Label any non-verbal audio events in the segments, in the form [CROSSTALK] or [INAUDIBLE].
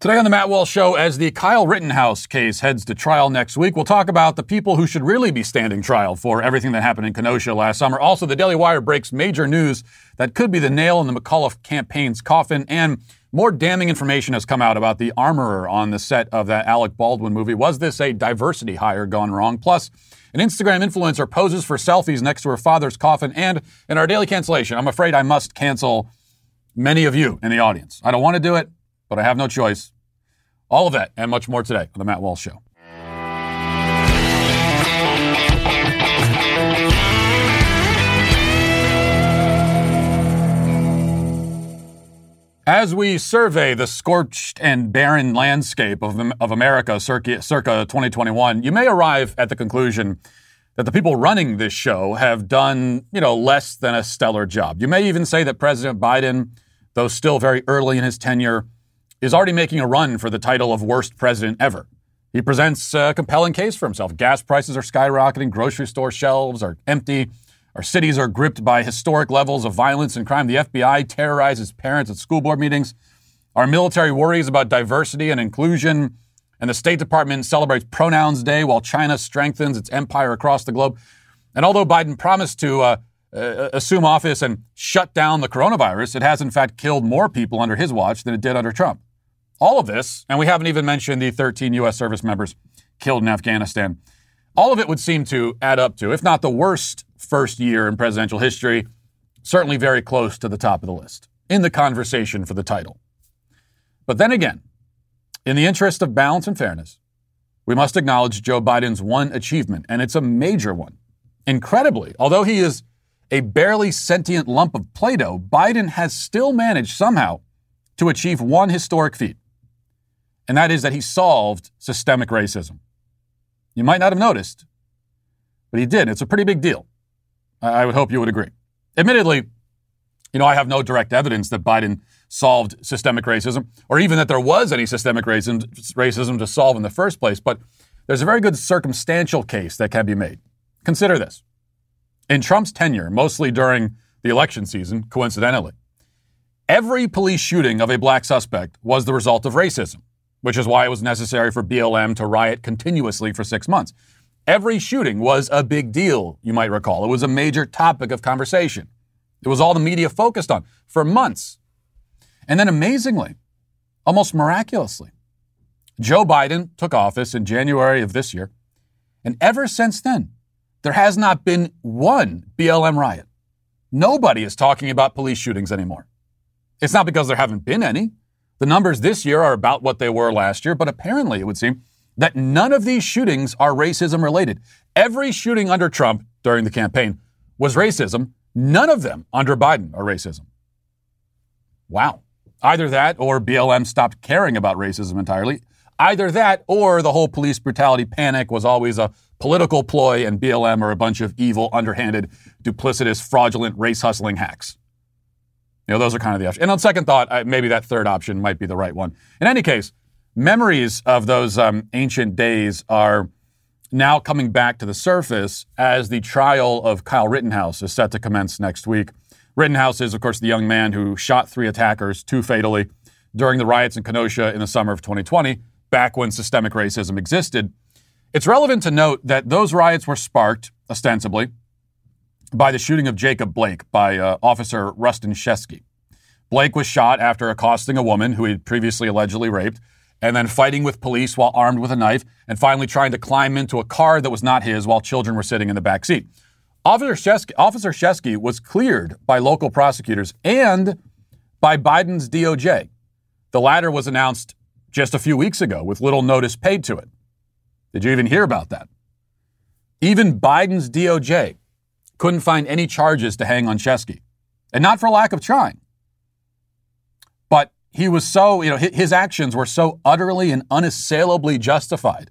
Today on the Matt Walsh Show, as the Kyle Rittenhouse case heads to trial next week, we'll talk about the people who should really be standing trial for everything that happened in Kenosha last summer. Also, the Daily Wire breaks major news that could be the nail in the McAuliffe campaign's coffin, and more damning information has come out about the armorer on the set of that Alec Baldwin movie. Was this a diversity hire gone wrong? Plus, an Instagram influencer poses for selfies next to her father's coffin, and in our daily cancellation, I'm afraid I must cancel many of you in the audience. I don't want to do it but I have no choice. All of that and much more today on The Matt Walsh Show. As we survey the scorched and barren landscape of, of America circa, circa 2021, you may arrive at the conclusion that the people running this show have done, you know, less than a stellar job. You may even say that President Biden, though still very early in his tenure, is already making a run for the title of worst president ever. He presents a compelling case for himself. Gas prices are skyrocketing, grocery store shelves are empty, our cities are gripped by historic levels of violence and crime. The FBI terrorizes parents at school board meetings. Our military worries about diversity and inclusion. And the State Department celebrates Pronouns Day while China strengthens its empire across the globe. And although Biden promised to uh, uh, assume office and shut down the coronavirus, it has in fact killed more people under his watch than it did under Trump. All of this, and we haven't even mentioned the 13 U.S. service members killed in Afghanistan, all of it would seem to add up to, if not the worst first year in presidential history, certainly very close to the top of the list in the conversation for the title. But then again, in the interest of balance and fairness, we must acknowledge Joe Biden's one achievement, and it's a major one. Incredibly, although he is a barely sentient lump of Play Doh, Biden has still managed somehow to achieve one historic feat and that is that he solved systemic racism. You might not have noticed, but he did. It's a pretty big deal. I would hope you would agree. Admittedly, you know, I have no direct evidence that Biden solved systemic racism or even that there was any systemic racism, racism to solve in the first place, but there's a very good circumstantial case that can be made. Consider this. In Trump's tenure, mostly during the election season, coincidentally, every police shooting of a black suspect was the result of racism which is why it was necessary for BLM to riot continuously for six months. Every shooting was a big deal, you might recall. It was a major topic of conversation. It was all the media focused on for months. And then amazingly, almost miraculously, Joe Biden took office in January of this year. And ever since then, there has not been one BLM riot. Nobody is talking about police shootings anymore. It's not because there haven't been any. The numbers this year are about what they were last year, but apparently it would seem that none of these shootings are racism related. Every shooting under Trump during the campaign was racism. None of them under Biden are racism. Wow. Either that or BLM stopped caring about racism entirely. Either that or the whole police brutality panic was always a political ploy and BLM are a bunch of evil, underhanded, duplicitous, fraudulent, race hustling hacks. You know, those are kind of the options. And on second thought, maybe that third option might be the right one. In any case, memories of those um, ancient days are now coming back to the surface as the trial of Kyle Rittenhouse is set to commence next week. Rittenhouse is, of course, the young man who shot three attackers, two fatally, during the riots in Kenosha in the summer of 2020, back when systemic racism existed. It's relevant to note that those riots were sparked, ostensibly, by the shooting of Jacob Blake by uh, Officer Rusten Sheskey. Blake was shot after accosting a woman who he had previously allegedly raped, and then fighting with police while armed with a knife, and finally trying to climb into a car that was not his while children were sitting in the back seat. Officer Sheskey, Officer Sheskey was cleared by local prosecutors and by Biden's DOJ. The latter was announced just a few weeks ago with little notice paid to it. Did you even hear about that? Even Biden's DOJ couldn't find any charges to hang on Sheskey. and not for lack of trying. But he was so, you know, his actions were so utterly and unassailably justified,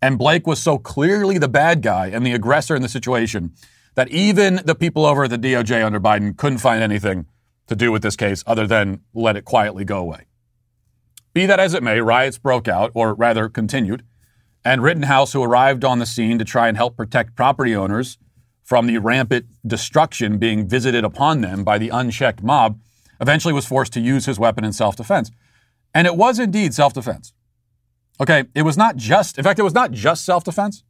and Blake was so clearly the bad guy and the aggressor in the situation that even the people over at the DOJ under Biden couldn't find anything to do with this case other than let it quietly go away. Be that as it may, riots broke out, or rather continued, and Rittenhouse, who arrived on the scene to try and help protect property owners from the rampant destruction being visited upon them by the unchecked mob, eventually was forced to use his weapon in self defense. And it was indeed self defense. Okay, it was not just, in fact, it was not just self defense,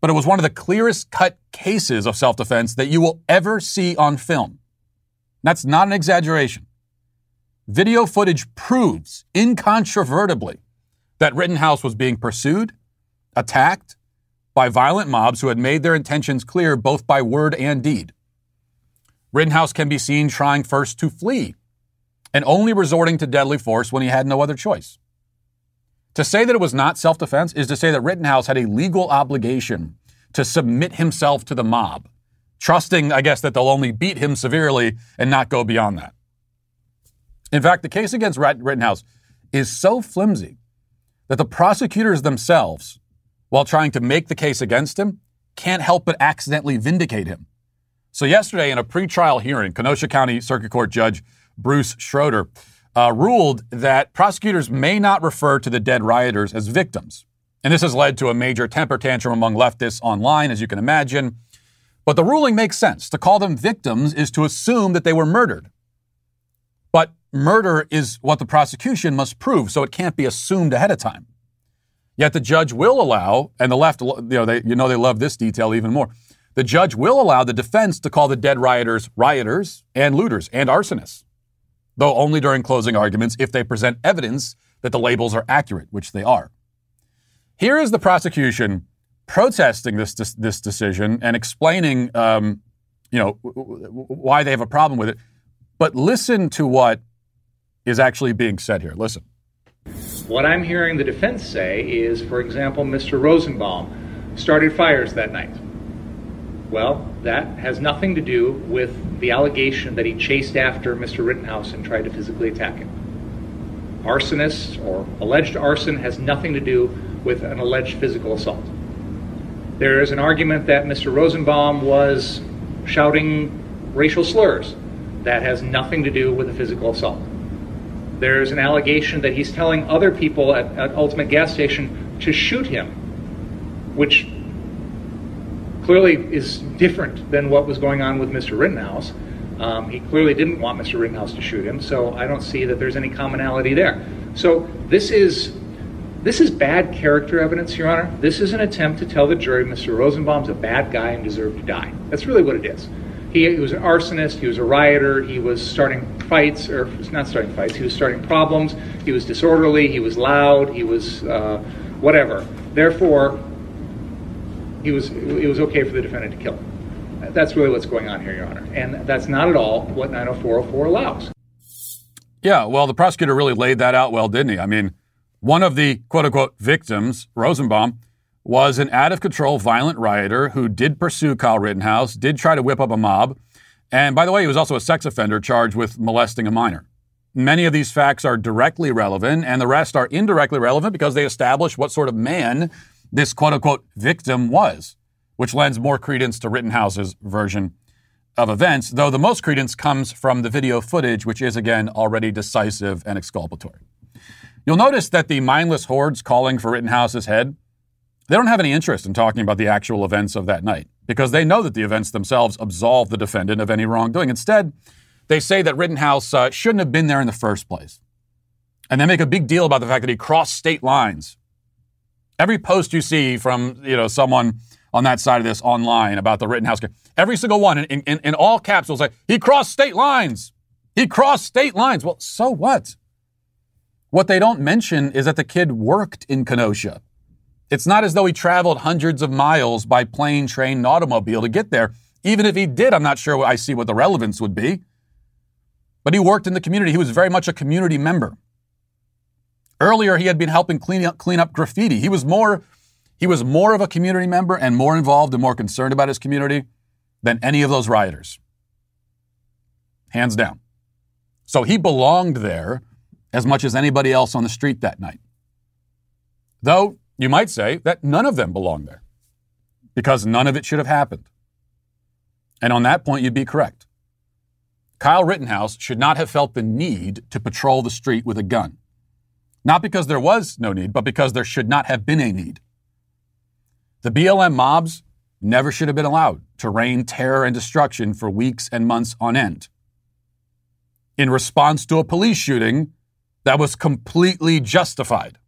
but it was one of the clearest cut cases of self defense that you will ever see on film. That's not an exaggeration. Video footage proves incontrovertibly that Rittenhouse was being pursued, attacked by violent mobs who had made their intentions clear both by word and deed. Rittenhouse can be seen trying first to flee and only resorting to deadly force when he had no other choice. To say that it was not self defense is to say that Rittenhouse had a legal obligation to submit himself to the mob, trusting, I guess, that they'll only beat him severely and not go beyond that. In fact, the case against Rittenhouse is so flimsy that the prosecutors themselves, while trying to make the case against him, can't help but accidentally vindicate him. So, yesterday, in a pretrial hearing, Kenosha County Circuit Court Judge Bruce Schroeder uh, ruled that prosecutors may not refer to the dead rioters as victims. And this has led to a major temper tantrum among leftists online, as you can imagine. But the ruling makes sense. To call them victims is to assume that they were murdered. But murder is what the prosecution must prove, so it can't be assumed ahead of time. Yet the judge will allow, and the left, you know, they, you know they love this detail even more. The judge will allow the defense to call the dead rioters rioters and looters and arsonists, though only during closing arguments if they present evidence that the labels are accurate, which they are. Here is the prosecution protesting this this decision and explaining, um, you know, why they have a problem with it. But listen to what is actually being said here. Listen. What I'm hearing the defense say is, for example, Mr. Rosenbaum started fires that night. Well, that has nothing to do with the allegation that he chased after Mr. Rittenhouse and tried to physically attack him. Arsonist or alleged arson has nothing to do with an alleged physical assault. There is an argument that Mr. Rosenbaum was shouting racial slurs. That has nothing to do with a physical assault. There's an allegation that he's telling other people at, at Ultimate Gas Station to shoot him, which clearly is different than what was going on with Mr. Rittenhouse. Um, he clearly didn't want Mr. Rittenhouse to shoot him, so I don't see that there's any commonality there. So this is this is bad character evidence, Your Honor. This is an attempt to tell the jury Mr. Rosenbaum's a bad guy and deserved to die. That's really what it is. He, he was an arsonist. He was a rioter. He was starting fights, or not starting fights. He was starting problems. He was disorderly. He was loud. He was uh, whatever. Therefore, he was it was okay for the defendant to kill him. That's really what's going on here, Your Honor, and that's not at all what 90404 allows. Yeah, well, the prosecutor really laid that out well, didn't he? I mean, one of the quote unquote victims, Rosenbaum, was an out of control violent rioter who did pursue Kyle Rittenhouse, did try to whip up a mob. And by the way, he was also a sex offender charged with molesting a minor. Many of these facts are directly relevant, and the rest are indirectly relevant because they establish what sort of man this quote unquote victim was, which lends more credence to Rittenhouse's version of events, though the most credence comes from the video footage, which is again already decisive and exculpatory. You'll notice that the mindless hordes calling for Rittenhouse's head they don't have any interest in talking about the actual events of that night because they know that the events themselves absolve the defendant of any wrongdoing. Instead, they say that Rittenhouse uh, shouldn't have been there in the first place. And they make a big deal about the fact that he crossed state lines. Every post you see from you know someone on that side of this online about the Rittenhouse, every single one in, in, in all caps will say, he crossed state lines. He crossed state lines. Well, so what? What they don't mention is that the kid worked in Kenosha. It's not as though he traveled hundreds of miles by plane, train, and automobile to get there. Even if he did, I'm not sure I see what the relevance would be. But he worked in the community. He was very much a community member. Earlier, he had been helping clean up, clean up graffiti. He was more, he was more of a community member and more involved and more concerned about his community than any of those rioters. Hands down. So he belonged there as much as anybody else on the street that night. Though you might say that none of them belong there because none of it should have happened. And on that point, you'd be correct. Kyle Rittenhouse should not have felt the need to patrol the street with a gun. Not because there was no need, but because there should not have been a need. The BLM mobs never should have been allowed to rain terror and destruction for weeks and months on end. In response to a police shooting, that was completely justified.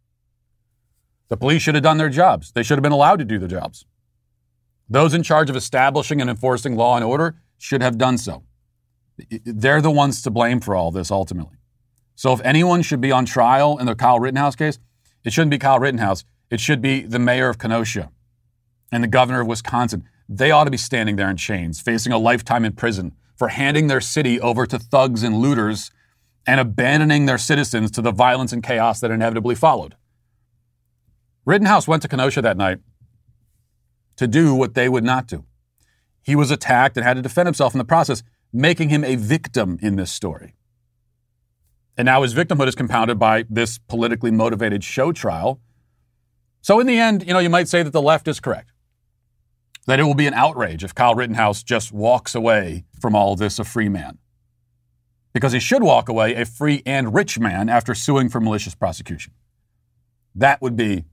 The police should have done their jobs. They should have been allowed to do their jobs. Those in charge of establishing and enforcing law and order should have done so. They're the ones to blame for all this ultimately. So if anyone should be on trial in the Kyle Rittenhouse case, it shouldn't be Kyle Rittenhouse. It should be the mayor of Kenosha and the governor of Wisconsin. They ought to be standing there in chains, facing a lifetime in prison for handing their city over to thugs and looters and abandoning their citizens to the violence and chaos that inevitably followed. Rittenhouse went to Kenosha that night to do what they would not do. He was attacked and had to defend himself in the process, making him a victim in this story. And now his victimhood is compounded by this politically motivated show trial. So in the end, you know, you might say that the left is correct. That it will be an outrage if Kyle Rittenhouse just walks away from all this a free man. Because he should walk away a free and rich man after suing for malicious prosecution. That would be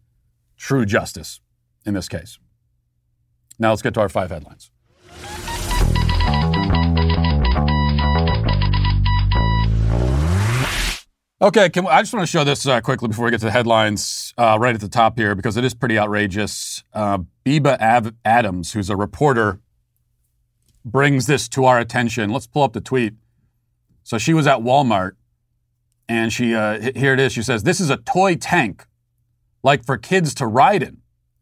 true justice in this case. Now let's get to our five headlines. Okay, we, I just want to show this uh, quickly before we get to the headlines uh, right at the top here because it is pretty outrageous. Uh, Biba Av- Adams, who's a reporter, brings this to our attention. Let's pull up the tweet. So she was at Walmart and she, uh, here it is. She says, This is a toy tank, like for kids to ride in.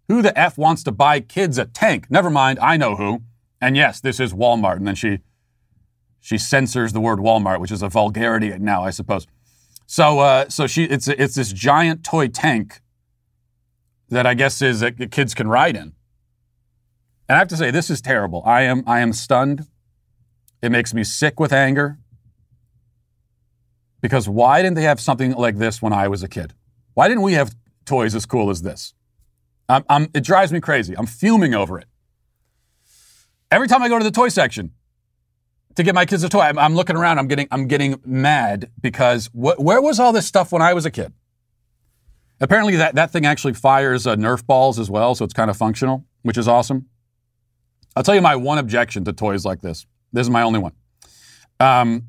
Who the F wants to buy kids a tank? Never mind, I know who. And yes, this is Walmart. And then she she censors the word Walmart, which is a vulgarity now, I suppose. So uh, so she it's it's this giant toy tank that I guess is that kids can ride in. And I have to say, this is terrible. I am I am stunned. It makes me sick with anger. Because why didn't they have something like this when I was a kid? Why didn't we have toys as cool as this? I'm, I'm, it drives me crazy. I'm fuming over it. Every time I go to the toy section to get my kids a toy, I'm, I'm looking around. I'm getting I'm getting mad because wh- where was all this stuff when I was a kid? Apparently, that, that thing actually fires uh, Nerf balls as well, so it's kind of functional, which is awesome. I'll tell you my one objection to toys like this. This is my only one. Um,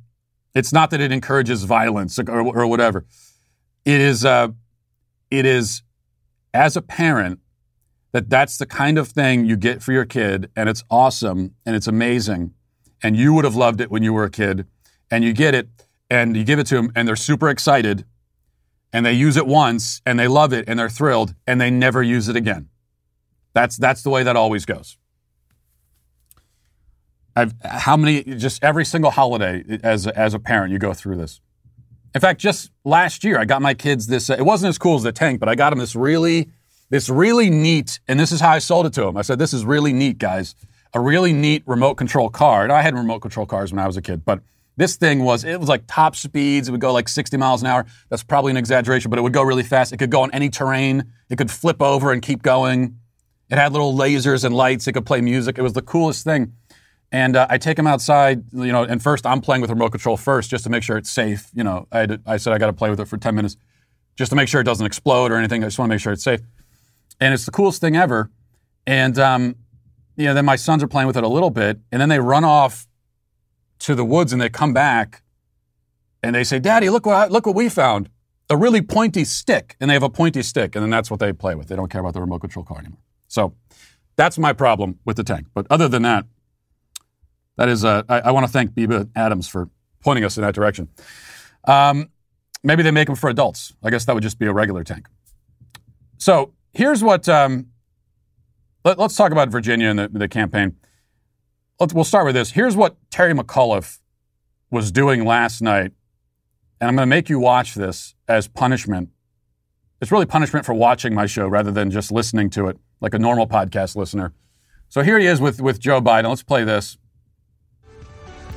it's not that it encourages violence or, or whatever. It is, uh, it is, as a parent, that that's the kind of thing you get for your kid and it's awesome and it's amazing and you would have loved it when you were a kid and you get it and you give it to them and they're super excited and they use it once and they love it and they're thrilled and they never use it again. That's that's the way that always goes. I've, how many just every single holiday as as a parent you go through this. In fact, just last year I got my kids this. Uh, it wasn't as cool as the tank, but I got them this really this really neat, and this is how I sold it to them. I said, This is really neat, guys. A really neat remote control car. And I had remote control cars when I was a kid, but this thing was, it was like top speeds. It would go like 60 miles an hour. That's probably an exaggeration, but it would go really fast. It could go on any terrain. It could flip over and keep going. It had little lasers and lights. It could play music. It was the coolest thing. And uh, I take them outside, you know, and first I'm playing with the remote control first just to make sure it's safe. You know, I, I said I got to play with it for 10 minutes just to make sure it doesn't explode or anything. I just want to make sure it's safe and it's the coolest thing ever. And um, you know, then my sons are playing with it a little bit, and then they run off to the woods and they come back, and they say, "Daddy, look what look what we found." A really pointy stick, and they have a pointy stick, and then that's what they play with. They don't care about the remote control car anymore. So that's my problem with the tank. But other than that, that is, uh, I, I want to thank Biba Adams for pointing us in that direction. Um, maybe they make them for adults. I guess that would just be a regular tank. So here's what. Um, let, us talk about Virginia and the, the campaign. Let's, we'll start with this. Here's what Terry McAuliffe was doing last night, and I'm going to make you watch this as punishment. It's really punishment for watching my show rather than just listening to it like a normal podcast listener. So here he is with, with Joe Biden. Let's play this.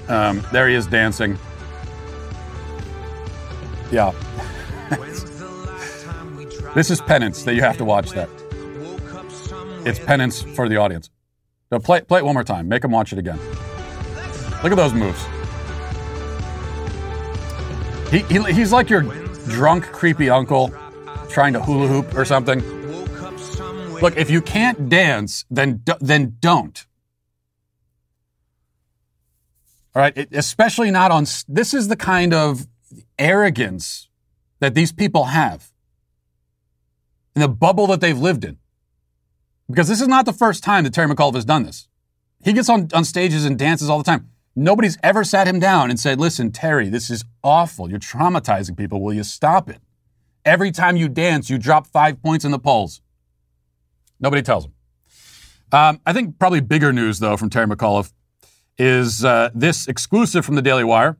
Um, there he is dancing. Yeah. [LAUGHS] This is penance that you have to watch that. It's penance for the audience. So play, play it one more time. Make them watch it again. Look at those moves. He, he, he's like your drunk, creepy uncle trying to hula hoop or something. Look, if you can't dance, then then don't. All right, it, especially not on. This is the kind of arrogance that these people have in the bubble that they've lived in. Because this is not the first time that Terry McAuliffe has done this. He gets on, on stages and dances all the time. Nobody's ever sat him down and said, Listen, Terry, this is awful. You're traumatizing people. Will you stop it? Every time you dance, you drop five points in the polls. Nobody tells him. Um, I think probably bigger news, though, from Terry McAuliffe is uh, this exclusive from the Daily Wire.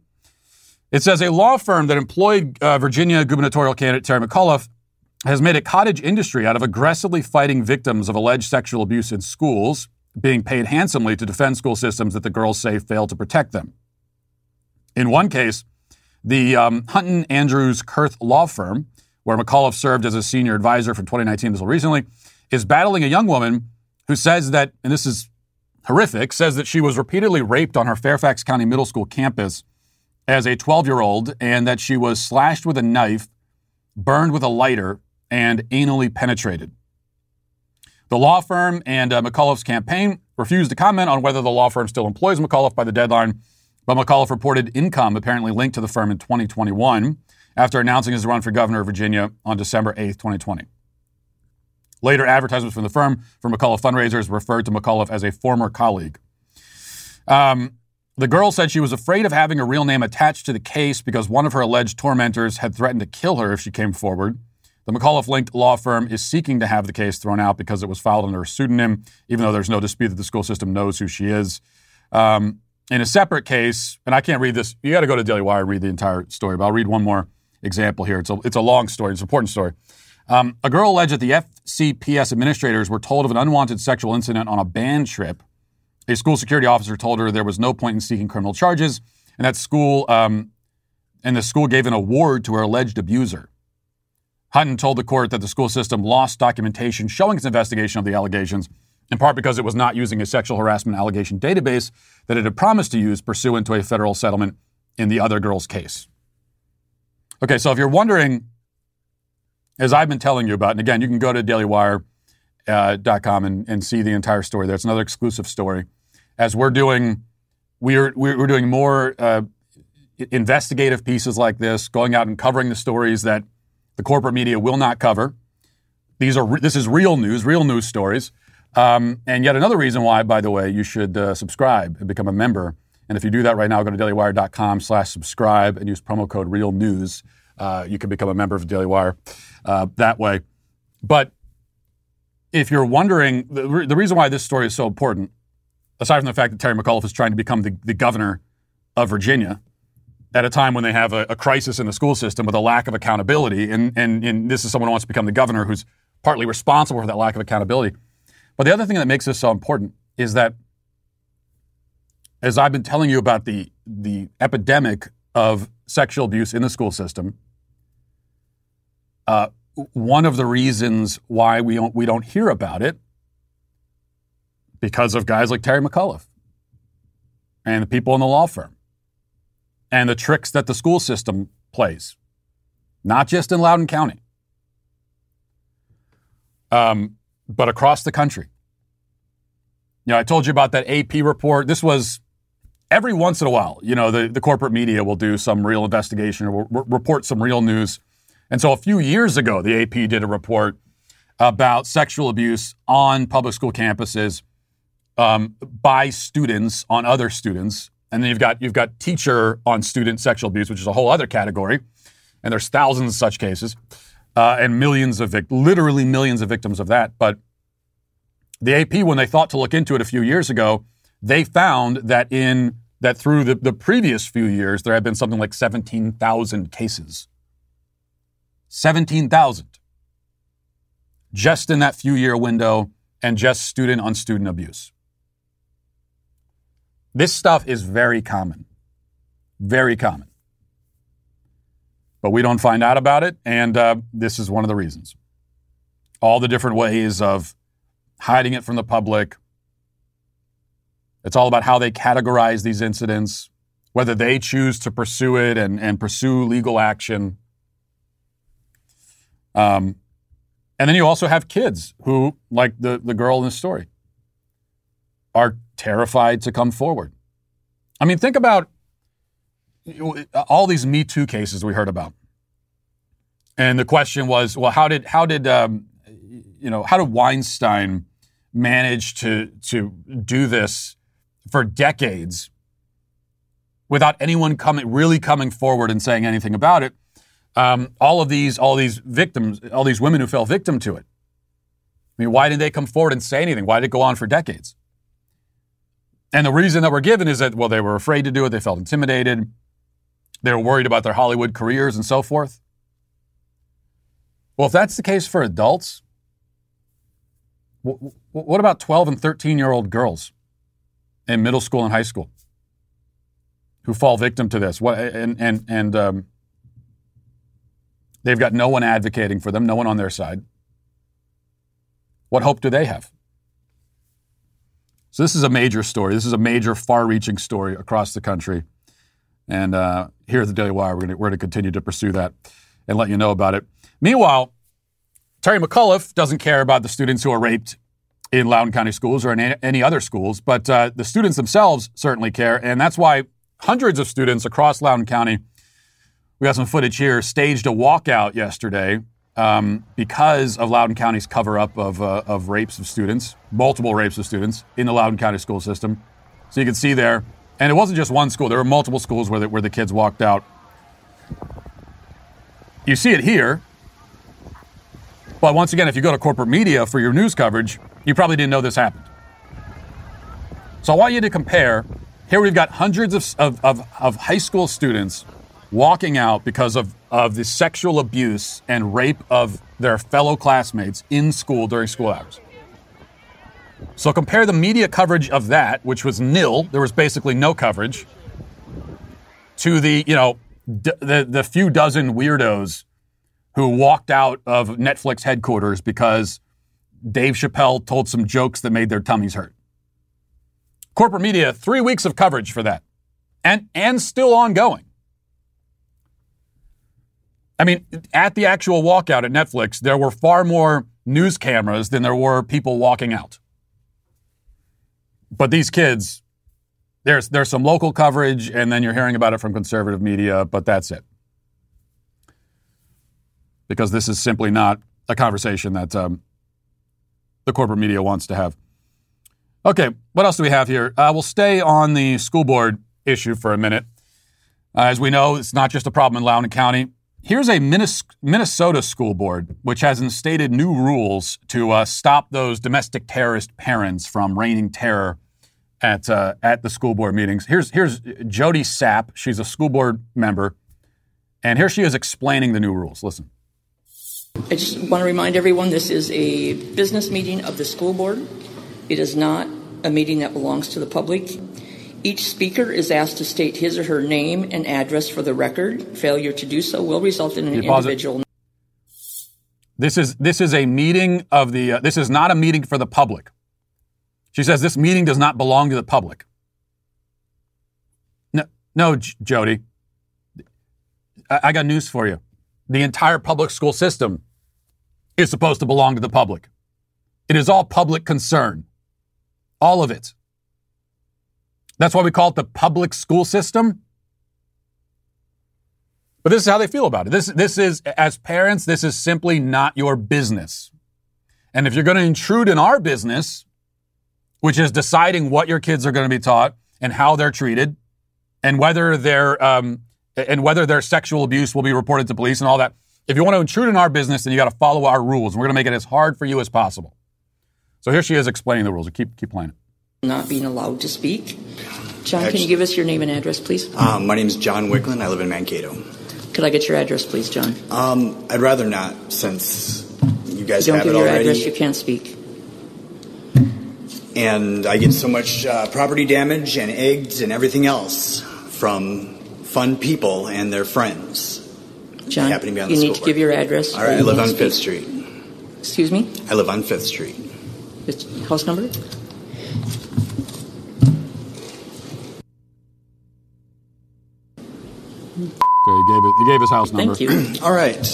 It says a law firm that employed uh, Virginia gubernatorial candidate Terry McAuliffe has made a cottage industry out of aggressively fighting victims of alleged sexual abuse in schools, being paid handsomely to defend school systems that the girls say fail to protect them. In one case, the um, Hunton Andrews Kurth law firm, where McAuliffe served as a senior advisor from 2019 until recently, is battling a young woman who says that, and this is horrific, says that she was repeatedly raped on her Fairfax County Middle School campus as a 12 year old and that she was slashed with a knife, burned with a lighter, and anally penetrated. The law firm and uh, McAuliffe's campaign refused to comment on whether the law firm still employs McAuliffe by the deadline, but McAuliffe reported income apparently linked to the firm in 2021 after announcing his run for governor of Virginia on December 8, 2020. Later, advertisements from the firm for McAuliffe fundraisers referred to McAuliffe as a former colleague. Um, the girl said she was afraid of having her real name attached to the case because one of her alleged tormentors had threatened to kill her if she came forward. The McAuliffe linked law firm is seeking to have the case thrown out because it was filed under a pseudonym, even though there's no dispute that the school system knows who she is. Um, in a separate case, and I can't read this, you got to go to Daily Wire and read the entire story, but I'll read one more example here. It's a, it's a long story, it's an important story. Um, a girl alleged that the FCPS administrators were told of an unwanted sexual incident on a band trip. A school security officer told her there was no point in seeking criminal charges, and that school um, and the school gave an award to her alleged abuser. Hunton told the court that the school system lost documentation showing its investigation of the allegations, in part because it was not using a sexual harassment allegation database that it had promised to use pursuant to a federal settlement in the other girl's case. Okay, so if you're wondering, as I've been telling you about, and again, you can go to dailywire.com uh, and, and see the entire story there. It's another exclusive story. As we're doing, we're, we're doing more uh, investigative pieces like this, going out and covering the stories that the corporate media will not cover. These are this is real news, real news stories. Um, and yet another reason why, by the way, you should uh, subscribe and become a member. And if you do that right now, go to dailywire.com slash subscribe and use promo code real news. Uh, you can become a member of the Daily Wire uh, that way. But if you're wondering, the, the, reason why this story is so important, aside from the fact that Terry McAuliffe is trying to become the, the governor of Virginia, at a time when they have a, a, crisis in the school system with a lack of accountability. And, and, and this is someone who wants to become the governor who's partly responsible for that lack of accountability. But the other thing that makes this so important is that, as I've been telling you about the, the epidemic of sexual abuse in the school system, uh, one of the reasons why we don't, we don't hear about it because of guys like Terry McAuliffe and the people in the law firm and the tricks that the school system plays, not just in Loudoun County, um, but across the country. You know, I told you about that AP report. This was every once in a while, you know, the, the corporate media will do some real investigation or report some real news. And so a few years ago, the AP did a report about sexual abuse on public school campuses um, by students on other students and then you've got you've got teacher on student sexual abuse, which is a whole other category. And there's thousands of such cases, uh, and millions of literally millions of victims of that. But the AP, when they thought to look into it a few years ago, they found that in that through the, the previous few years there had been something like 17,000 cases. 17,000 just in that few year window and just student on student abuse. This stuff is very common. Very common. But we don't find out about it, and uh, this is one of the reasons. All the different ways of hiding it from the public. It's all about how they categorize these incidents, whether they choose to pursue it and, and pursue legal action. Um, and then you also have kids who, like the, the girl in the story, are terrified to come forward. I mean, think about all these Me Too cases we heard about. And the question was, well, how did how did um, you know how did Weinstein manage to to do this for decades without anyone coming really coming forward and saying anything about it? Um, all of these all these victims, all these women who fell victim to it. I mean, why didn't they come forward and say anything? Why did it go on for decades? And the reason that we're given is that, well, they were afraid to do it. They felt intimidated. They were worried about their Hollywood careers and so forth. Well, if that's the case for adults, what about 12 and 13 year old girls in middle school and high school who fall victim to this? What, and and, and um, they've got no one advocating for them, no one on their side. What hope do they have? So, this is a major story. This is a major, far reaching story across the country. And uh, here at the Daily Wire, we're going to continue to pursue that and let you know about it. Meanwhile, Terry McAuliffe doesn't care about the students who are raped in Loudoun County schools or in any other schools, but uh, the students themselves certainly care. And that's why hundreds of students across Loudoun County, we got some footage here, staged a walkout yesterday um, because of Loudoun County's cover up of, uh, of rapes of students, multiple rapes of students in the Loudoun County school system. So you can see there, and it wasn't just one school, there were multiple schools where the, where the kids walked out. You see it here. But once again, if you go to corporate media for your news coverage, you probably didn't know this happened. So I want you to compare. Here we've got hundreds of, of, of, of high school students walking out because of, of the sexual abuse and rape of their fellow classmates in school during school hours. So compare the media coverage of that, which was nil, there was basically no coverage, to the, you know, d- the, the few dozen weirdos who walked out of Netflix headquarters because Dave Chappelle told some jokes that made their tummies hurt. Corporate media, three weeks of coverage for that. And, and still ongoing. I mean, at the actual walkout at Netflix, there were far more news cameras than there were people walking out. But these kids, there's there's some local coverage, and then you're hearing about it from conservative media, but that's it. Because this is simply not a conversation that um, the corporate media wants to have. Okay, what else do we have here? Uh, we'll stay on the school board issue for a minute. Uh, as we know, it's not just a problem in Loudoun County. Here's a Minnesota school board which has instated new rules to uh, stop those domestic terrorist parents from raining terror at uh, at the school board meetings. Here's here's Jody Sapp. She's a school board member, and here she is explaining the new rules. Listen. I just want to remind everyone this is a business meeting of the school board. It is not a meeting that belongs to the public. Each speaker is asked to state his or her name and address for the record. Failure to do so will result in an individual. This is this is a meeting of the. Uh, this is not a meeting for the public. She says this meeting does not belong to the public. No, no, J- Jody. I-, I got news for you. The entire public school system is supposed to belong to the public. It is all public concern. All of it. That's why we call it the public school system. But this is how they feel about it. This, this is, as parents, this is simply not your business. And if you're going to intrude in our business, which is deciding what your kids are going to be taught and how they're treated, and whether their um, and whether their sexual abuse will be reported to police and all that. If you want to intrude in our business, then you got to follow our rules. We're going to make it as hard for you as possible. So here she is explaining the rules. Keep keep playing not being allowed to speak. John, Actually, can you give us your name and address, please? Um, my name is John Wicklund. I live in Mankato. Could I get your address, please, John? Um, I'd rather not, since you guys you have it already. Don't give your address. You can't speak. And I get so much uh, property damage and eggs and everything else from fun people and their friends. John, you need to give your address. All right, I live on Fifth Street. Excuse me. I live on Fifth Street. House number? Okay, he gave it. He gave his house number. Thank you. [CLEARS THROAT] All right.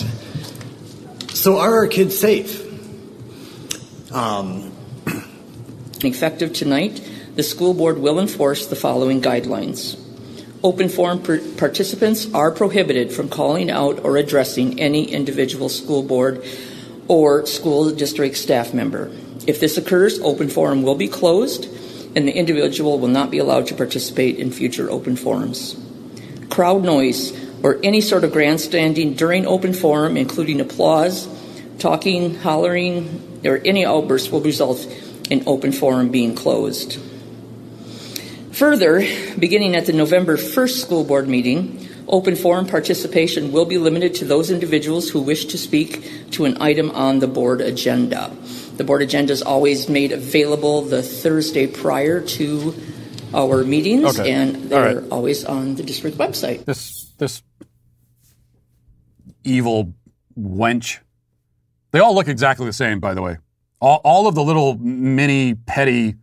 So are our kids safe? Um, Effective tonight, the school board will enforce the following guidelines. Open forum participants are prohibited from calling out or addressing any individual school board or school district staff member. If this occurs, open forum will be closed and the individual will not be allowed to participate in future open forums. Crowd noise or any sort of grandstanding during open forum, including applause, talking, hollering, or any outburst will result in open forum being closed. Further, beginning at the November 1st school board meeting, open forum participation will be limited to those individuals who wish to speak to an item on the board agenda. The board agenda is always made available the Thursday prior to our meetings, Okay. and they're right. always on the district website. This this evil wench. They all look exactly the same, by the way. All, all of the little mini petty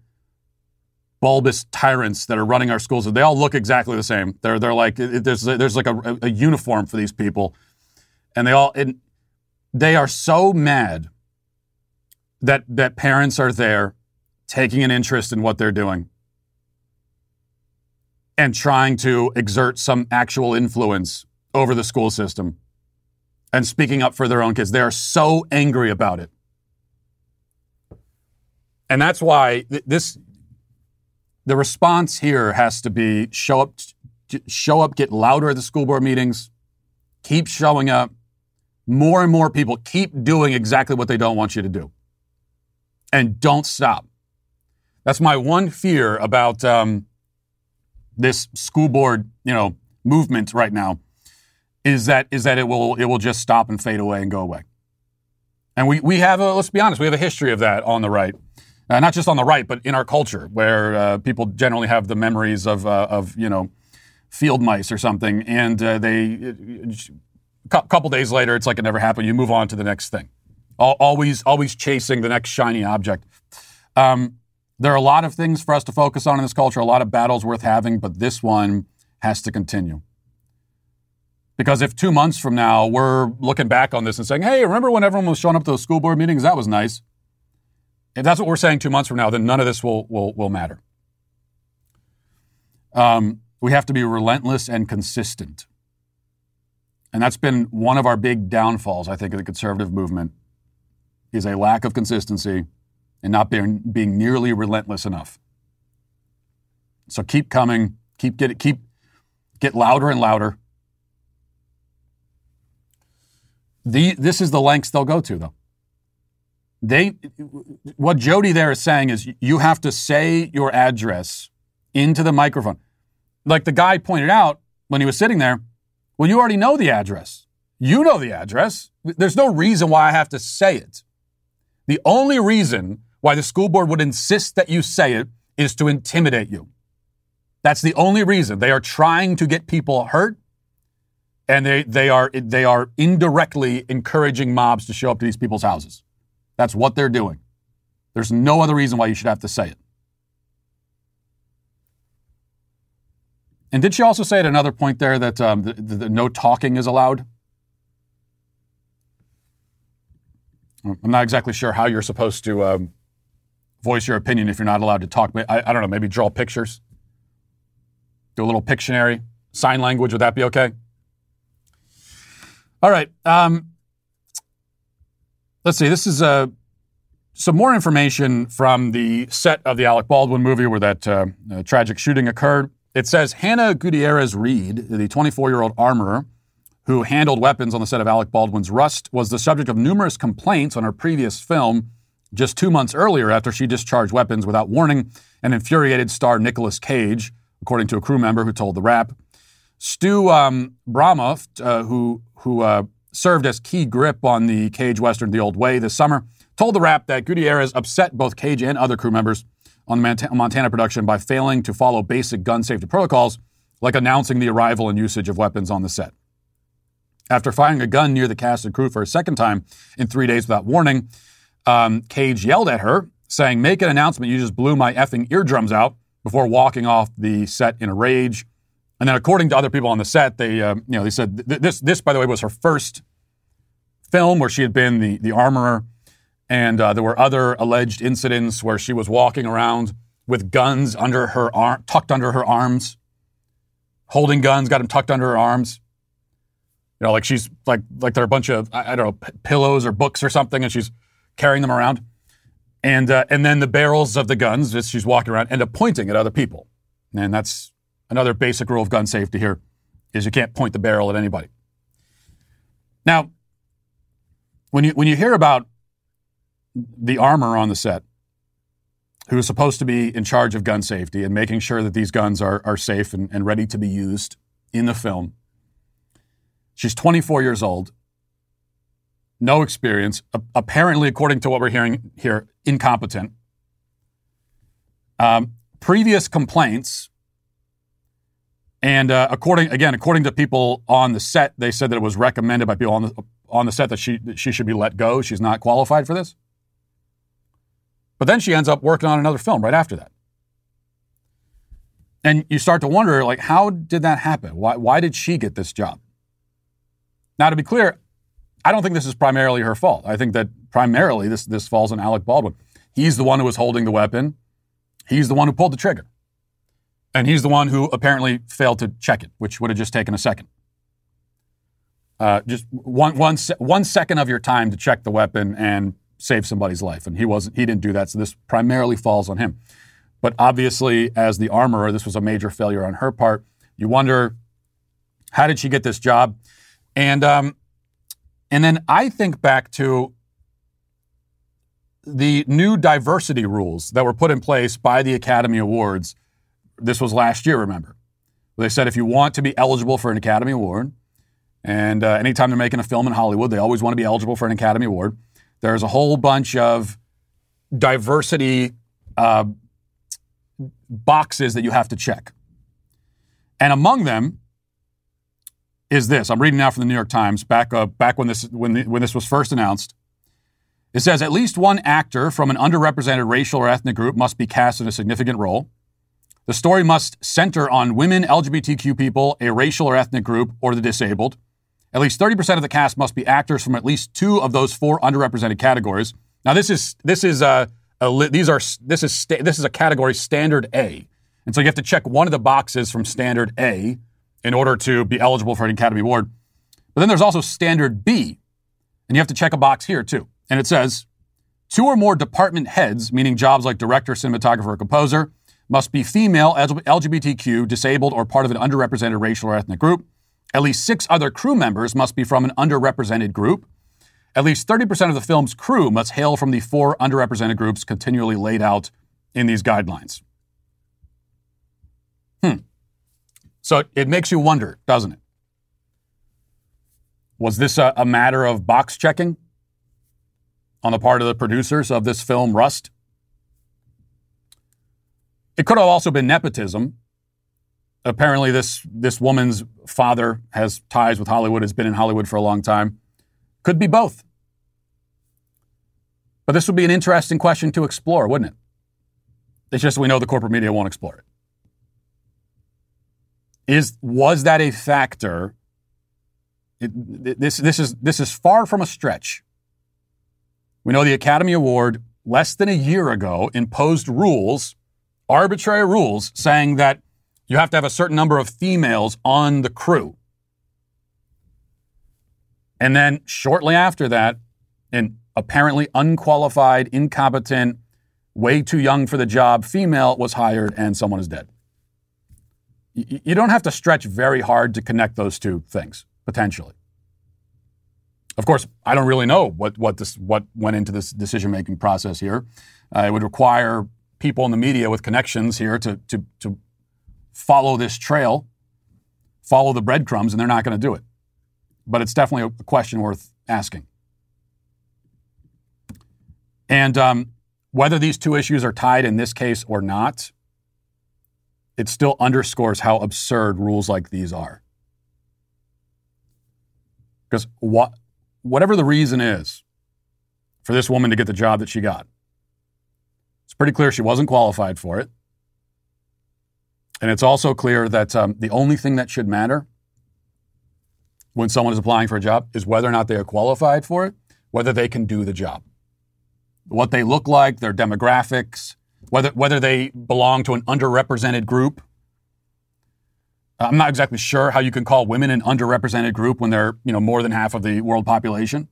bulbous tyrants that are running our schools, they all look exactly the same. They're they're like there's there's like a, a uniform for these people, and they all and they are so mad that that parents are there taking an interest in what they're doing and trying to exert some actual influence over the school system and speaking up for their own kids. They are so angry about it. And that's why th- this the response here has to be show up show up get louder at the school board meetings keep showing up more and more people keep doing exactly what they don't want you to do and don't stop that's my one fear about um, this school board you know movement right now is that is that it will it will just stop and fade away and go away and we we have a let's be honest we have a history of that on the right uh, not just on the right, but in our culture, where uh, people generally have the memories of, uh, of you know, field mice or something, and uh, they, a couple days later, it's like it never happened. You move on to the next thing, always, always chasing the next shiny object. Um, there are a lot of things for us to focus on in this culture, a lot of battles worth having, but this one has to continue. Because if two months from now we're looking back on this and saying, "Hey, remember when everyone was showing up to those school board meetings? That was nice." If that's what we're saying two months from now, then none of this will will, will matter. Um, we have to be relentless and consistent, and that's been one of our big downfalls. I think of the conservative movement is a lack of consistency and not being being nearly relentless enough. So keep coming, keep get keep get louder and louder. The, this is the lengths they'll go to, though they what Jody there is saying is you have to say your address into the microphone. Like the guy pointed out when he was sitting there, well, you already know the address. You know the address. There's no reason why I have to say it. The only reason why the school board would insist that you say it is to intimidate you. That's the only reason. They are trying to get people hurt and they, they are they are indirectly encouraging mobs to show up to these people's houses. That's what they're doing. There's no other reason why you should have to say it. And did she also say at another point there that um, the, the, the no talking is allowed? I'm not exactly sure how you're supposed to um, voice your opinion if you're not allowed to talk. I, I don't know, maybe draw pictures, do a little Pictionary, sign language. Would that be okay? All right. Um, let's see. This is uh, some more information from the set of the Alec Baldwin movie where that uh, uh, tragic shooting occurred. It says Hannah Gutierrez Reed, the 24 year old armorer who handled weapons on the set of Alec Baldwin's Rust, was the subject of numerous complaints on her previous film just two months earlier after she discharged weapons without warning and infuriated star Nicolas Cage, according to a crew member who told the Wrap. Stu um, Brumbaugh, uh, who who uh, served as key grip on the Cage Western The Old Way this summer, told the Wrap that Gutierrez upset both Cage and other crew members on the Montana production by failing to follow basic gun safety protocols, like announcing the arrival and usage of weapons on the set. After firing a gun near the cast and crew for a second time in three days without warning, um, Cage yelled at her, saying, Make an announcement, you just blew my effing eardrums out, before walking off the set in a rage. And then, according to other people on the set, they, uh, you know, they said th- this, this, by the way, was her first film where she had been the, the armorer. And uh, there were other alleged incidents where she was walking around with guns under her arm, tucked under her arms. holding guns, got them tucked under her arms. You know, like she's like like they're a bunch of I, I don't know p- pillows or books or something, and she's carrying them around. And uh, and then the barrels of the guns, as she's walking around, end up pointing at other people. And that's another basic rule of gun safety here: is you can't point the barrel at anybody. Now, when you when you hear about the armor on the set, who is supposed to be in charge of gun safety and making sure that these guns are, are safe and, and ready to be used in the film. She's 24 years old, no experience, apparently, according to what we're hearing here, incompetent. Um, previous complaints, and uh, according again, according to people on the set, they said that it was recommended by people on the on the set that she that she should be let go. She's not qualified for this. But then she ends up working on another film right after that. And you start to wonder, like, how did that happen? Why, why did she get this job? Now, to be clear, I don't think this is primarily her fault. I think that primarily this, this falls on Alec Baldwin. He's the one who was holding the weapon. He's the one who pulled the trigger. And he's the one who apparently failed to check it, which would have just taken a second. Uh, just one, one, one second of your time to check the weapon and save somebody's life, and he wasn't. He didn't do that, so this primarily falls on him. But obviously, as the armorer, this was a major failure on her part. You wonder, how did she get this job? And um, and then I think back to the new diversity rules that were put in place by the Academy Awards. This was last year, remember? They said if you want to be eligible for an Academy Award, and uh, anytime they're making a film in Hollywood, they always want to be eligible for an Academy Award. There's a whole bunch of diversity uh, boxes that you have to check. And among them is this. I'm reading now from the New York Times, back, uh, back when, this, when, the, when this was first announced. It says at least one actor from an underrepresented racial or ethnic group must be cast in a significant role. The story must center on women, LGBTQ people, a racial or ethnic group, or the disabled. At least 30% of the cast must be actors from at least two of those four underrepresented categories. Now, this is this is a, a these are this is sta- this is a category standard A, and so you have to check one of the boxes from standard A in order to be eligible for an Academy Award. But then there's also standard B, and you have to check a box here too. And it says two or more department heads, meaning jobs like director, cinematographer, or composer, must be female, LGBTQ, disabled, or part of an underrepresented racial or ethnic group. At least six other crew members must be from an underrepresented group. At least 30% of the film's crew must hail from the four underrepresented groups continually laid out in these guidelines. Hmm. So it makes you wonder, doesn't it? Was this a, a matter of box checking on the part of the producers of this film, Rust? It could have also been nepotism apparently this this woman's father has ties with Hollywood, has been in Hollywood for a long time. Could be both. But this would be an interesting question to explore, wouldn't it? It's just we know the corporate media won't explore it. Is was that a factor? It, this this is this is far from a stretch. We know the Academy Award less than a year ago imposed rules, arbitrary rules, saying that you have to have a certain number of females on the crew. And then shortly after that, an apparently unqualified, incompetent, way too young for the job female was hired and someone is dead. You don't have to stretch very hard to connect those two things, potentially. Of course, I don't really know what, what, this, what went into this decision making process here. Uh, it would require people in the media with connections here to, to, to follow this trail, follow the breadcrumbs, and they're not going to do it. But it's definitely a question worth asking. And um, whether these two issues are tied in this case or not, it still underscores how absurd rules like these are. Because what, whatever the reason is for this woman to get the job that she got, it's pretty clear she wasn't qualified for it. And it's also clear that um, the only thing that should matter when someone is applying for a job is whether or not they are qualified for it, whether they can do the job. What they look like, their demographics, whether, whether they belong to an underrepresented group. Uh, I'm not exactly sure how you can call women an underrepresented group when they're, you know, more than half of the world population.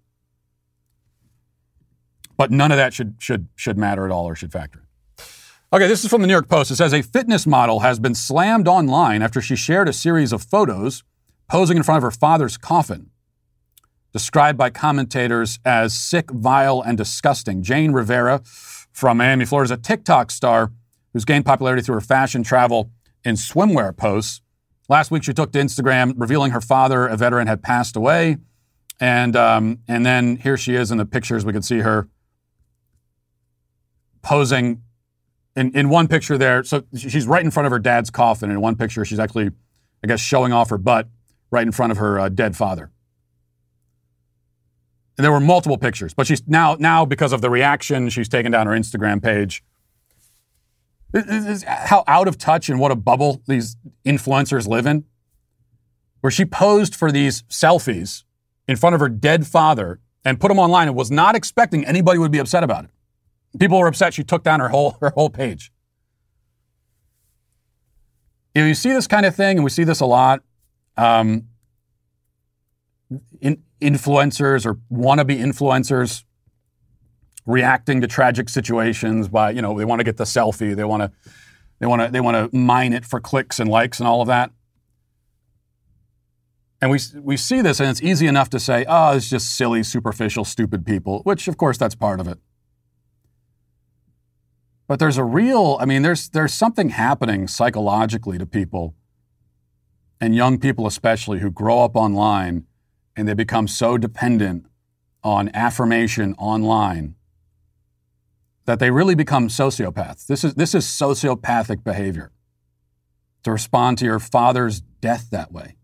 But none of that should should should matter at all or should factor. Okay, this is from the New York Post. It says a fitness model has been slammed online after she shared a series of photos posing in front of her father's coffin, described by commentators as sick, vile, and disgusting. Jane Rivera from Miami, Florida, is a TikTok star who's gained popularity through her fashion, travel, and swimwear posts. Last week, she took to Instagram, revealing her father, a veteran, had passed away. And, um, and then here she is in the pictures. We can see her posing in, in one picture there. So she's right in front of her dad's coffin. In one picture, she's actually, I guess, showing off her butt right in front of her uh, dead father. And there were multiple pictures, but she's now, now because of the reaction, she's taken down her Instagram page. This is how out of touch and what a bubble these influencers live in. Where she posed for these selfies in front of her dead father and put them online and was not expecting anybody would be upset about it. People were upset she took down her whole [LAUGHS] her whole page. You, know, you see this kind of thing, and we see this a lot. Um, in, influencers or wannabe influencers reacting to tragic situations by you know they want to get the selfie, they want to they want to they want to mine it for clicks and likes and all of that. And we, we see this, and it's easy enough to say, oh, it's just silly, superficial, stupid people, which, of course, that's part of it. But there's a real, I mean, there's, there's something happening psychologically to people, and young people especially, who grow up online and they become so dependent on affirmation online that they really become sociopaths. This is, this is sociopathic behavior to respond to your father's death that way.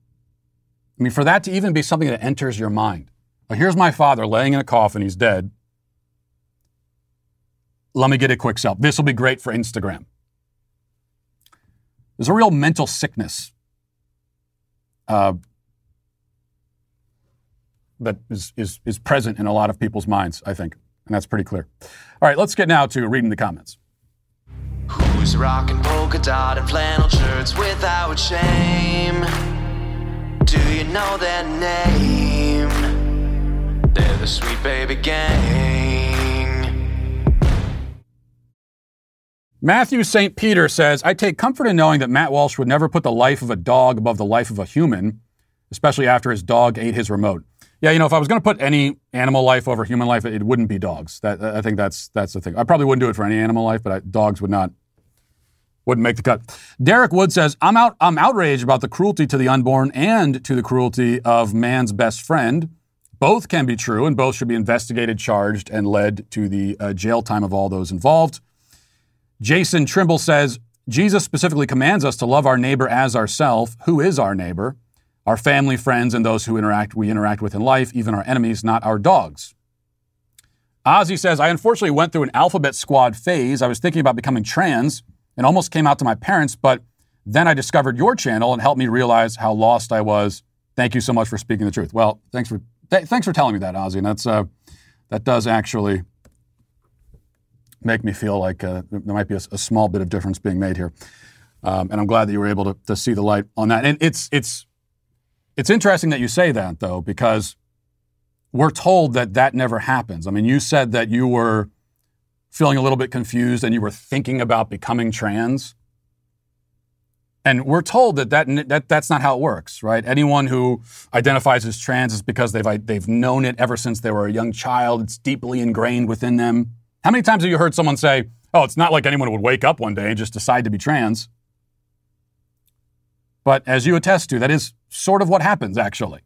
I mean, for that to even be something that enters your mind. Well, here's my father laying in a coffin, he's dead. Let me get a quick self. This will be great for Instagram. There's a real mental sickness uh, that is, is, is present in a lot of people's minds, I think. And that's pretty clear. All right, let's get now to reading the comments. Who's rocking polka dot and flannel shirts without shame? Do you know their name? They're the Sweet Baby Gang. Matthew St. Peter says, I take comfort in knowing that Matt Walsh would never put the life of a dog above the life of a human, especially after his dog ate his remote. Yeah, you know, if I was going to put any animal life over human life, it wouldn't be dogs. That, I think that's that's the thing. I probably wouldn't do it for any animal life, but I, dogs would not wouldn't make the cut. Derek Wood says, "I'm out. I'm outraged about the cruelty to the unborn and to the cruelty of man's best friend. Both can be true, and both should be investigated, charged, and led to the uh, jail time of all those involved." Jason Trimble says Jesus specifically commands us to love our neighbor as ourself. Who is our neighbor? Our family, friends, and those who interact we interact with in life, even our enemies, not our dogs. Ozzy says, I unfortunately went through an alphabet squad phase. I was thinking about becoming trans and almost came out to my parents, but then I discovered your channel and helped me realize how lost I was. Thank you so much for speaking the truth. Well, thanks for th- thanks for telling me that, Ozzy. And that's uh, that does actually make me feel like uh, there might be a, a, small bit of difference being made here. Um, and I'm glad that you were able to, to see the light on that. And it's it's it's interesting that you say that though, because we're told that that never happens. I mean, you said that you were feeling a little bit confused and you were thinking about becoming trans. And we're told that, that, that that's not how it works, right? Anyone who identifies as trans is because they've, they've known it ever since they were a young child. It's deeply ingrained within them. How many times have you heard someone say, oh, it's not like anyone would wake up one day and just decide to be trans? But as you attest to, that is sort of what happens, actually.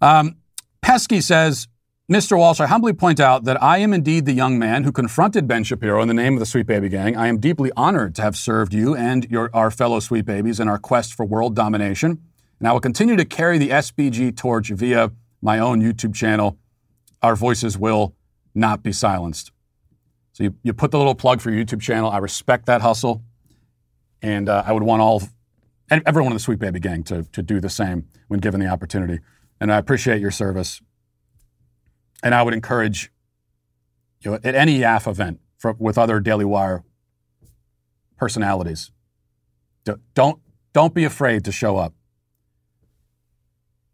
Um, Pesky says, Mr. Walsh, I humbly point out that I am indeed the young man who confronted Ben Shapiro in the name of the Sweet Baby Gang. I am deeply honored to have served you and your, our fellow Sweet Babies in our quest for world domination. And I will continue to carry the SBG torch via my own YouTube channel. Our voices will not be silenced. So you, you put the little plug for your YouTube channel. I respect that hustle. And uh, I would want all, everyone in the Sweet Baby Gang to, to do the same when given the opportunity. And I appreciate your service. And I would encourage, you know, at any YAF event for, with other Daily Wire personalities, don't don't be afraid to show up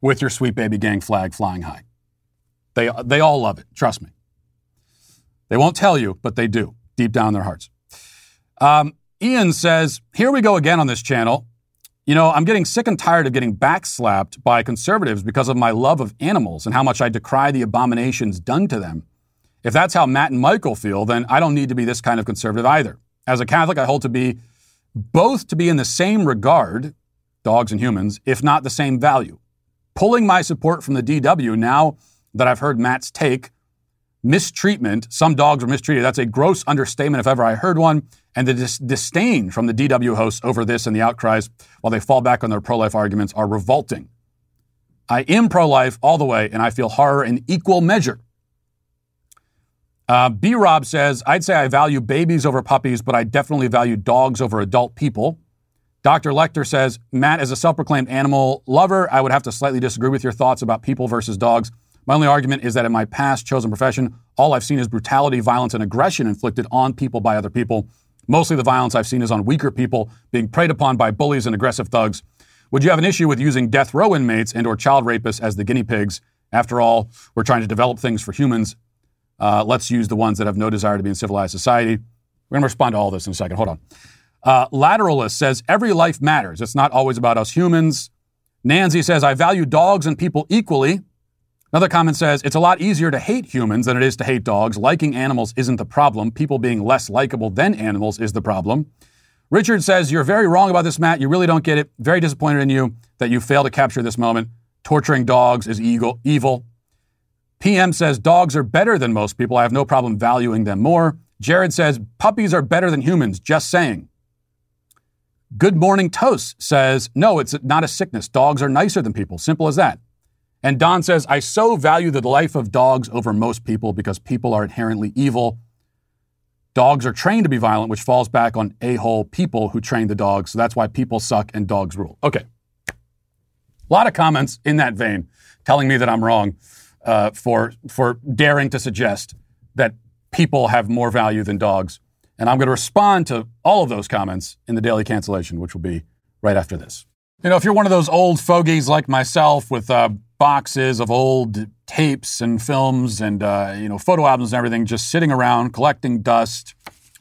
with your sweet baby gang flag flying high. They they all love it. Trust me. They won't tell you, but they do deep down in their hearts. Um, Ian says, "Here we go again on this channel. You know, I'm getting sick and tired of getting backslapped by conservatives because of my love of animals and how much I decry the abominations done to them. If that's how Matt and Michael feel, then I don't need to be this kind of conservative either. As a Catholic, I hold to be both to be in the same regard, dogs and humans, if not the same value. Pulling my support from the DW now that I've heard Matt's take, mistreatment, some dogs were mistreated. That's a gross understatement if ever I heard one. And the dis- disdain from the DW hosts over this and the outcries while they fall back on their pro life arguments are revolting. I am pro life all the way, and I feel horror in equal measure. Uh, B Rob says, I'd say I value babies over puppies, but I definitely value dogs over adult people. Dr. Lecter says, Matt, as a self proclaimed animal lover, I would have to slightly disagree with your thoughts about people versus dogs. My only argument is that in my past chosen profession, all I've seen is brutality, violence, and aggression inflicted on people by other people. Mostly the violence I've seen is on weaker people being preyed upon by bullies and aggressive thugs. Would you have an issue with using death row inmates and or child rapists as the guinea pigs? After all, we're trying to develop things for humans. Uh, let's use the ones that have no desire to be in civilized society. We're going to respond to all this in a second. Hold on. Uh, Lateralist says every life matters. It's not always about us humans. Nancy says I value dogs and people equally. Another comment says it's a lot easier to hate humans than it is to hate dogs. Liking animals isn't the problem. People being less likable than animals is the problem. Richard says you're very wrong about this, Matt. You really don't get it. Very disappointed in you that you failed to capture this moment. Torturing dogs is evil. Evil. PM says dogs are better than most people. I have no problem valuing them more. Jared says puppies are better than humans. Just saying. Good Morning Toast says no, it's not a sickness. Dogs are nicer than people. Simple as that. And Don says, I so value the life of dogs over most people because people are inherently evil. Dogs are trained to be violent, which falls back on a hole people who train the dogs. So that's why people suck and dogs rule. Okay. A lot of comments in that vein telling me that I'm wrong uh, for, for daring to suggest that people have more value than dogs. And I'm going to respond to all of those comments in the daily cancellation, which will be right after this. You know, if you're one of those old fogies like myself with uh, boxes of old tapes and films and uh, you know photo albums and everything just sitting around collecting dust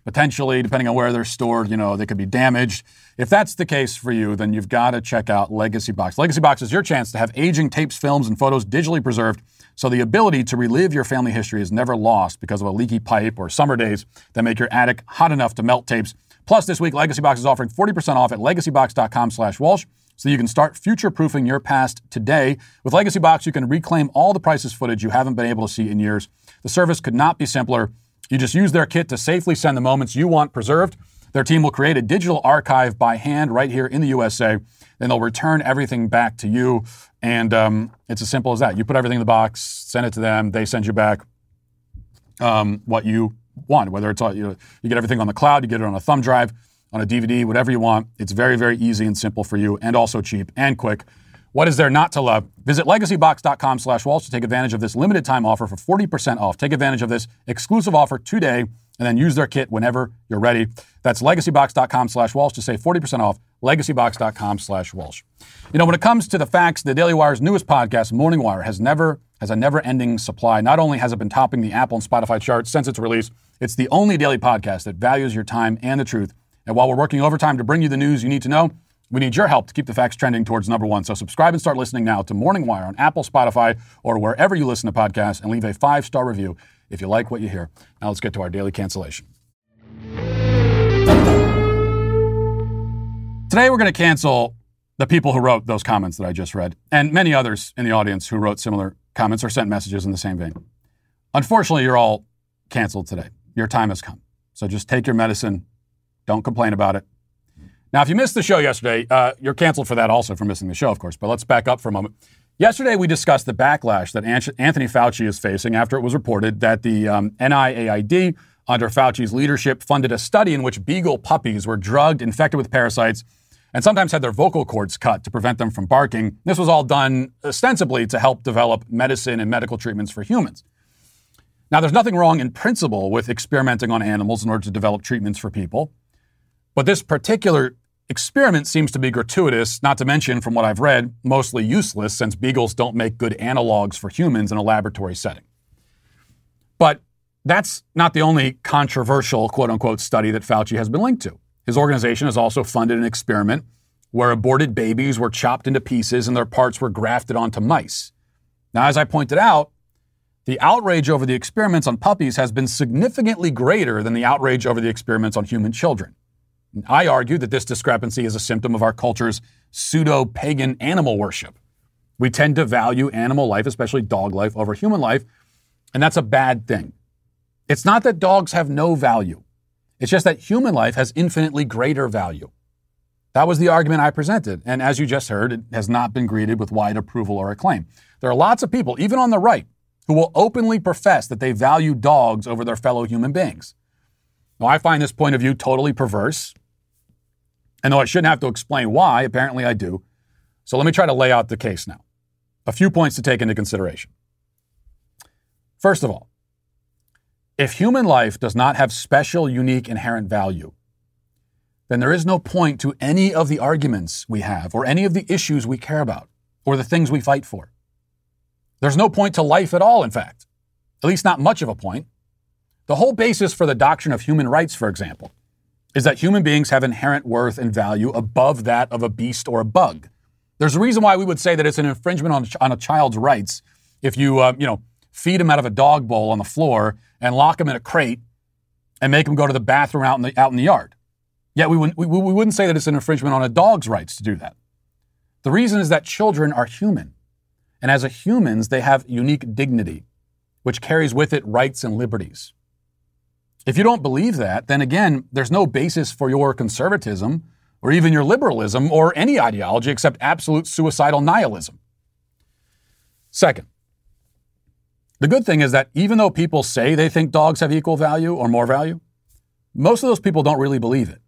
potentially depending on where they're stored you know they could be damaged. If that's the case for you then you've got to check out legacy box. Legacy box is your chance to have aging tapes films and photos digitally preserved so the ability to relive your family history is never lost because of a leaky pipe or summer days that make your attic hot enough to melt tapes. Plus this week legacy box is offering 40% off at legacybox.com slash walsh so you can start future proofing your past today. With Legacy Box, you can reclaim all the priceless footage you haven't been able to see in years. The service could not be simpler. You just use their kit to safely send the moments you want preserved. Their team will create a digital archive by hand right here in the USA. Then they'll return everything back to you. And um, it's as simple as that. You put everything in the box, send it to them, they send you back um, what you want. Whether it's all, you, know, you get everything on the cloud, you get it on a thumb drive on a DVD, whatever you want. It's very, very easy and simple for you and also cheap and quick. What is there not to love? Visit legacybox.com slash Walsh to take advantage of this limited time offer for 40% off. Take advantage of this exclusive offer today and then use their kit whenever you're ready. That's legacybox.com slash Walsh to save 40% off. Legacybox.com slash Walsh. You know, when it comes to the facts, the Daily Wire's newest podcast, Morning Wire, has never has a never-ending supply. Not only has it been topping the Apple and Spotify charts since its release, it's the only daily podcast that values your time and the truth and while we're working overtime to bring you the news you need to know, we need your help to keep the facts trending towards number one. So subscribe and start listening now to Morning Wire on Apple, Spotify, or wherever you listen to podcasts, and leave a five star review if you like what you hear. Now let's get to our daily cancellation. Today we're going to cancel the people who wrote those comments that I just read, and many others in the audience who wrote similar comments or sent messages in the same vein. Unfortunately, you're all canceled today. Your time has come. So just take your medicine, don't complain about it. Now, if you missed the show yesterday, uh, you're canceled for that also for missing the show, of course. But let's back up for a moment. Yesterday, we discussed the backlash that Anthony Fauci is facing after it was reported that the um, NIAID, under Fauci's leadership, funded a study in which beagle puppies were drugged, infected with parasites, and sometimes had their vocal cords cut to prevent them from barking. This was all done ostensibly to help develop medicine and medical treatments for humans. Now, there's nothing wrong in principle with experimenting on animals in order to develop treatments for people. But this particular experiment seems to be gratuitous, not to mention, from what I've read, mostly useless since beagles don't make good analogs for humans in a laboratory setting. But that's not the only controversial quote unquote study that Fauci has been linked to. His organization has also funded an experiment where aborted babies were chopped into pieces and their parts were grafted onto mice. Now, as I pointed out, the outrage over the experiments on puppies has been significantly greater than the outrage over the experiments on human children. I argue that this discrepancy is a symptom of our culture's pseudo pagan animal worship. We tend to value animal life, especially dog life, over human life, and that's a bad thing. It's not that dogs have no value, it's just that human life has infinitely greater value. That was the argument I presented, and as you just heard, it has not been greeted with wide approval or acclaim. There are lots of people, even on the right, who will openly profess that they value dogs over their fellow human beings. Now, I find this point of view totally perverse. And though I shouldn't have to explain why, apparently I do. So let me try to lay out the case now. A few points to take into consideration. First of all, if human life does not have special, unique, inherent value, then there is no point to any of the arguments we have, or any of the issues we care about, or the things we fight for. There's no point to life at all, in fact. At least not much of a point. The whole basis for the doctrine of human rights, for example, is that human beings have inherent worth and value above that of a beast or a bug. There's a reason why we would say that it's an infringement on, on a child's rights if you, uh, you know, feed him out of a dog bowl on the floor and lock him in a crate and make him go to the bathroom out in the, out in the yard. Yet we wouldn't, we, we wouldn't say that it's an infringement on a dog's rights to do that. The reason is that children are human. And as humans, they have unique dignity, which carries with it rights and liberties. If you don't believe that, then again, there's no basis for your conservatism or even your liberalism or any ideology except absolute suicidal nihilism. Second, the good thing is that even though people say they think dogs have equal value or more value, most of those people don't really believe it.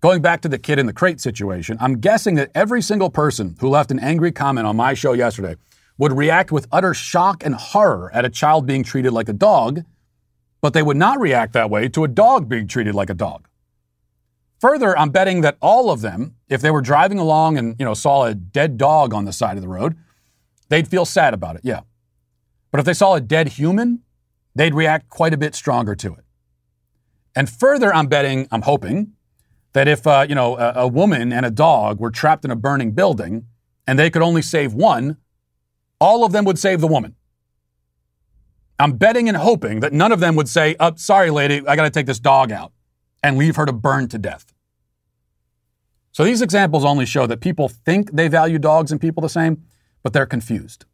Going back to the kid in the crate situation, I'm guessing that every single person who left an angry comment on my show yesterday would react with utter shock and horror at a child being treated like a dog, but they would not react that way to a dog being treated like a dog. Further, I'm betting that all of them, if they were driving along and, you know, saw a dead dog on the side of the road, they'd feel sad about it, yeah. But if they saw a dead human, they'd react quite a bit stronger to it. And further, I'm betting, I'm hoping, that if uh, you know a, a woman and a dog were trapped in a burning building and they could only save one, all of them would save the woman. I'm betting and hoping that none of them would say, oh, sorry, lady, I got to take this dog out and leave her to burn to death. So these examples only show that people think they value dogs and people the same, but they're confused.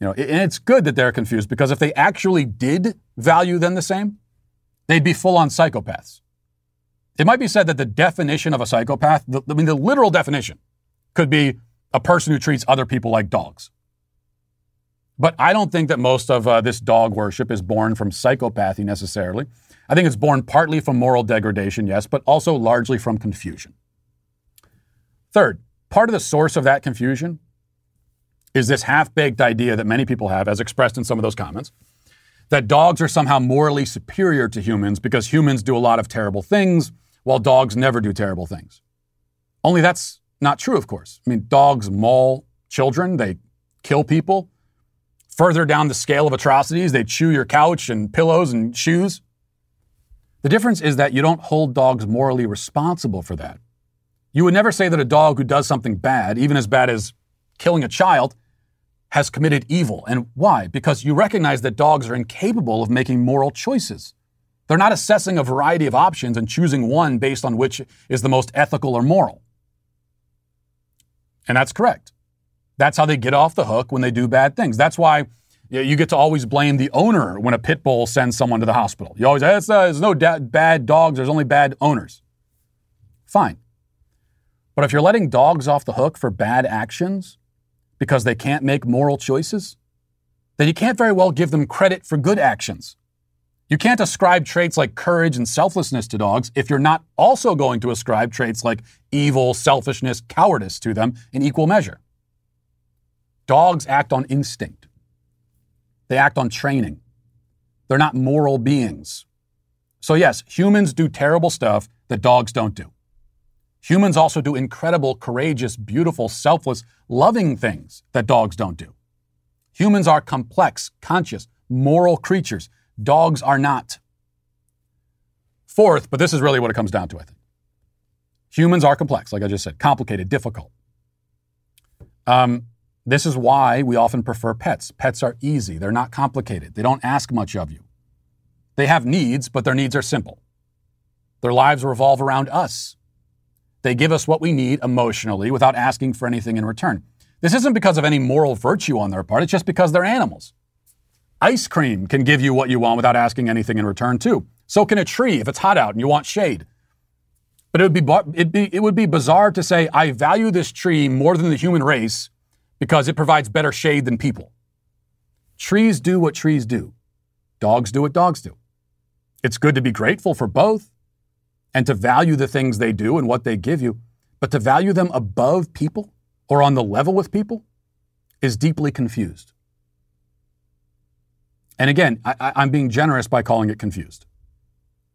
You know, and it's good that they're confused because if they actually did value them the same, they'd be full on psychopaths. It might be said that the definition of a psychopath, I mean, the literal definition, could be a person who treats other people like dogs. But I don't think that most of uh, this dog worship is born from psychopathy necessarily. I think it's born partly from moral degradation, yes, but also largely from confusion. Third, part of the source of that confusion is this half baked idea that many people have, as expressed in some of those comments, that dogs are somehow morally superior to humans because humans do a lot of terrible things while dogs never do terrible things. Only that's not true, of course. I mean, dogs maul children, they kill people. Further down the scale of atrocities, they chew your couch and pillows and shoes. The difference is that you don't hold dogs morally responsible for that. You would never say that a dog who does something bad, even as bad as killing a child, has committed evil. And why? Because you recognize that dogs are incapable of making moral choices. They're not assessing a variety of options and choosing one based on which is the most ethical or moral. And that's correct. That's how they get off the hook when they do bad things. That's why you get to always blame the owner when a pit bull sends someone to the hospital. You always say, uh, there's no da- bad dogs, there's only bad owners. Fine. But if you're letting dogs off the hook for bad actions because they can't make moral choices, then you can't very well give them credit for good actions. You can't ascribe traits like courage and selflessness to dogs if you're not also going to ascribe traits like evil, selfishness, cowardice to them in equal measure. Dogs act on instinct. They act on training. They're not moral beings. So, yes, humans do terrible stuff that dogs don't do. Humans also do incredible, courageous, beautiful, selfless, loving things that dogs don't do. Humans are complex, conscious, moral creatures. Dogs are not. Fourth, but this is really what it comes down to, I think. Humans are complex, like I just said, complicated, difficult. Um, this is why we often prefer pets. Pets are easy, they're not complicated, they don't ask much of you. They have needs, but their needs are simple. Their lives revolve around us. They give us what we need emotionally without asking for anything in return. This isn't because of any moral virtue on their part, it's just because they're animals. Ice cream can give you what you want without asking anything in return, too. So can a tree if it's hot out and you want shade. But it would be, it'd be, it would be bizarre to say, I value this tree more than the human race because it provides better shade than people. Trees do what trees do, dogs do what dogs do. It's good to be grateful for both and to value the things they do and what they give you, but to value them above people or on the level with people is deeply confused. And again, I, am being generous by calling it confused.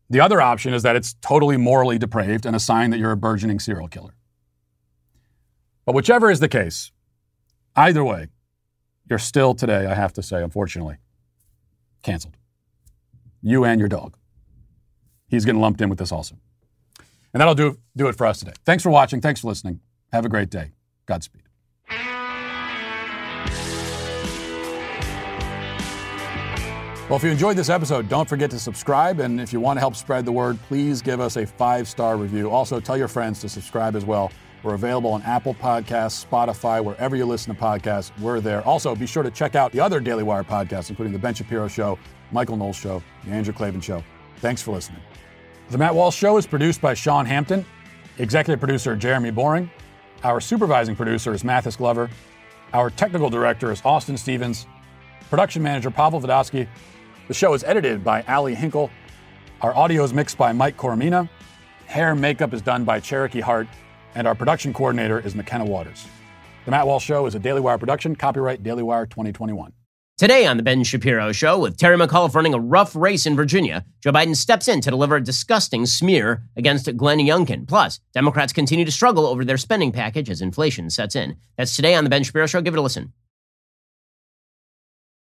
The other option is that it's totally morally depraved and a sign that you're a burgeoning serial killer. But whichever is the case, either way, you're still today, I have to say, unfortunately, canceled. You and your dog. He's getting lumped in with this also. And that'll do, do it for us today. Thanks for watching. Thanks for listening. Have a great day. Godspeed. Well, if you enjoyed this episode, don't forget to subscribe. And if you want to help spread the word, please give us a five star review. Also, tell your friends to subscribe as well. We're available on Apple Podcasts, Spotify, wherever you listen to podcasts. We're there. Also, be sure to check out the other Daily Wire podcasts, including The Ben Shapiro Show, Michael Knowles Show, The Andrew Klavan Show. Thanks for listening. The Matt Walsh Show is produced by Sean Hampton, executive producer Jeremy Boring. Our supervising producer is Mathis Glover. Our technical director is Austin Stevens. Production manager Pavel Vodosky. The show is edited by Ali Hinkle. Our audio is mixed by Mike Coromina. Hair and makeup is done by Cherokee Hart. And our production coordinator is McKenna Waters. The Matt Walsh Show is a Daily Wire production, copyright Daily Wire 2021. Today on The Ben Shapiro Show, with Terry McAuliffe running a rough race in Virginia, Joe Biden steps in to deliver a disgusting smear against Glenn Youngkin. Plus, Democrats continue to struggle over their spending package as inflation sets in. That's today on The Ben Shapiro Show. Give it a listen.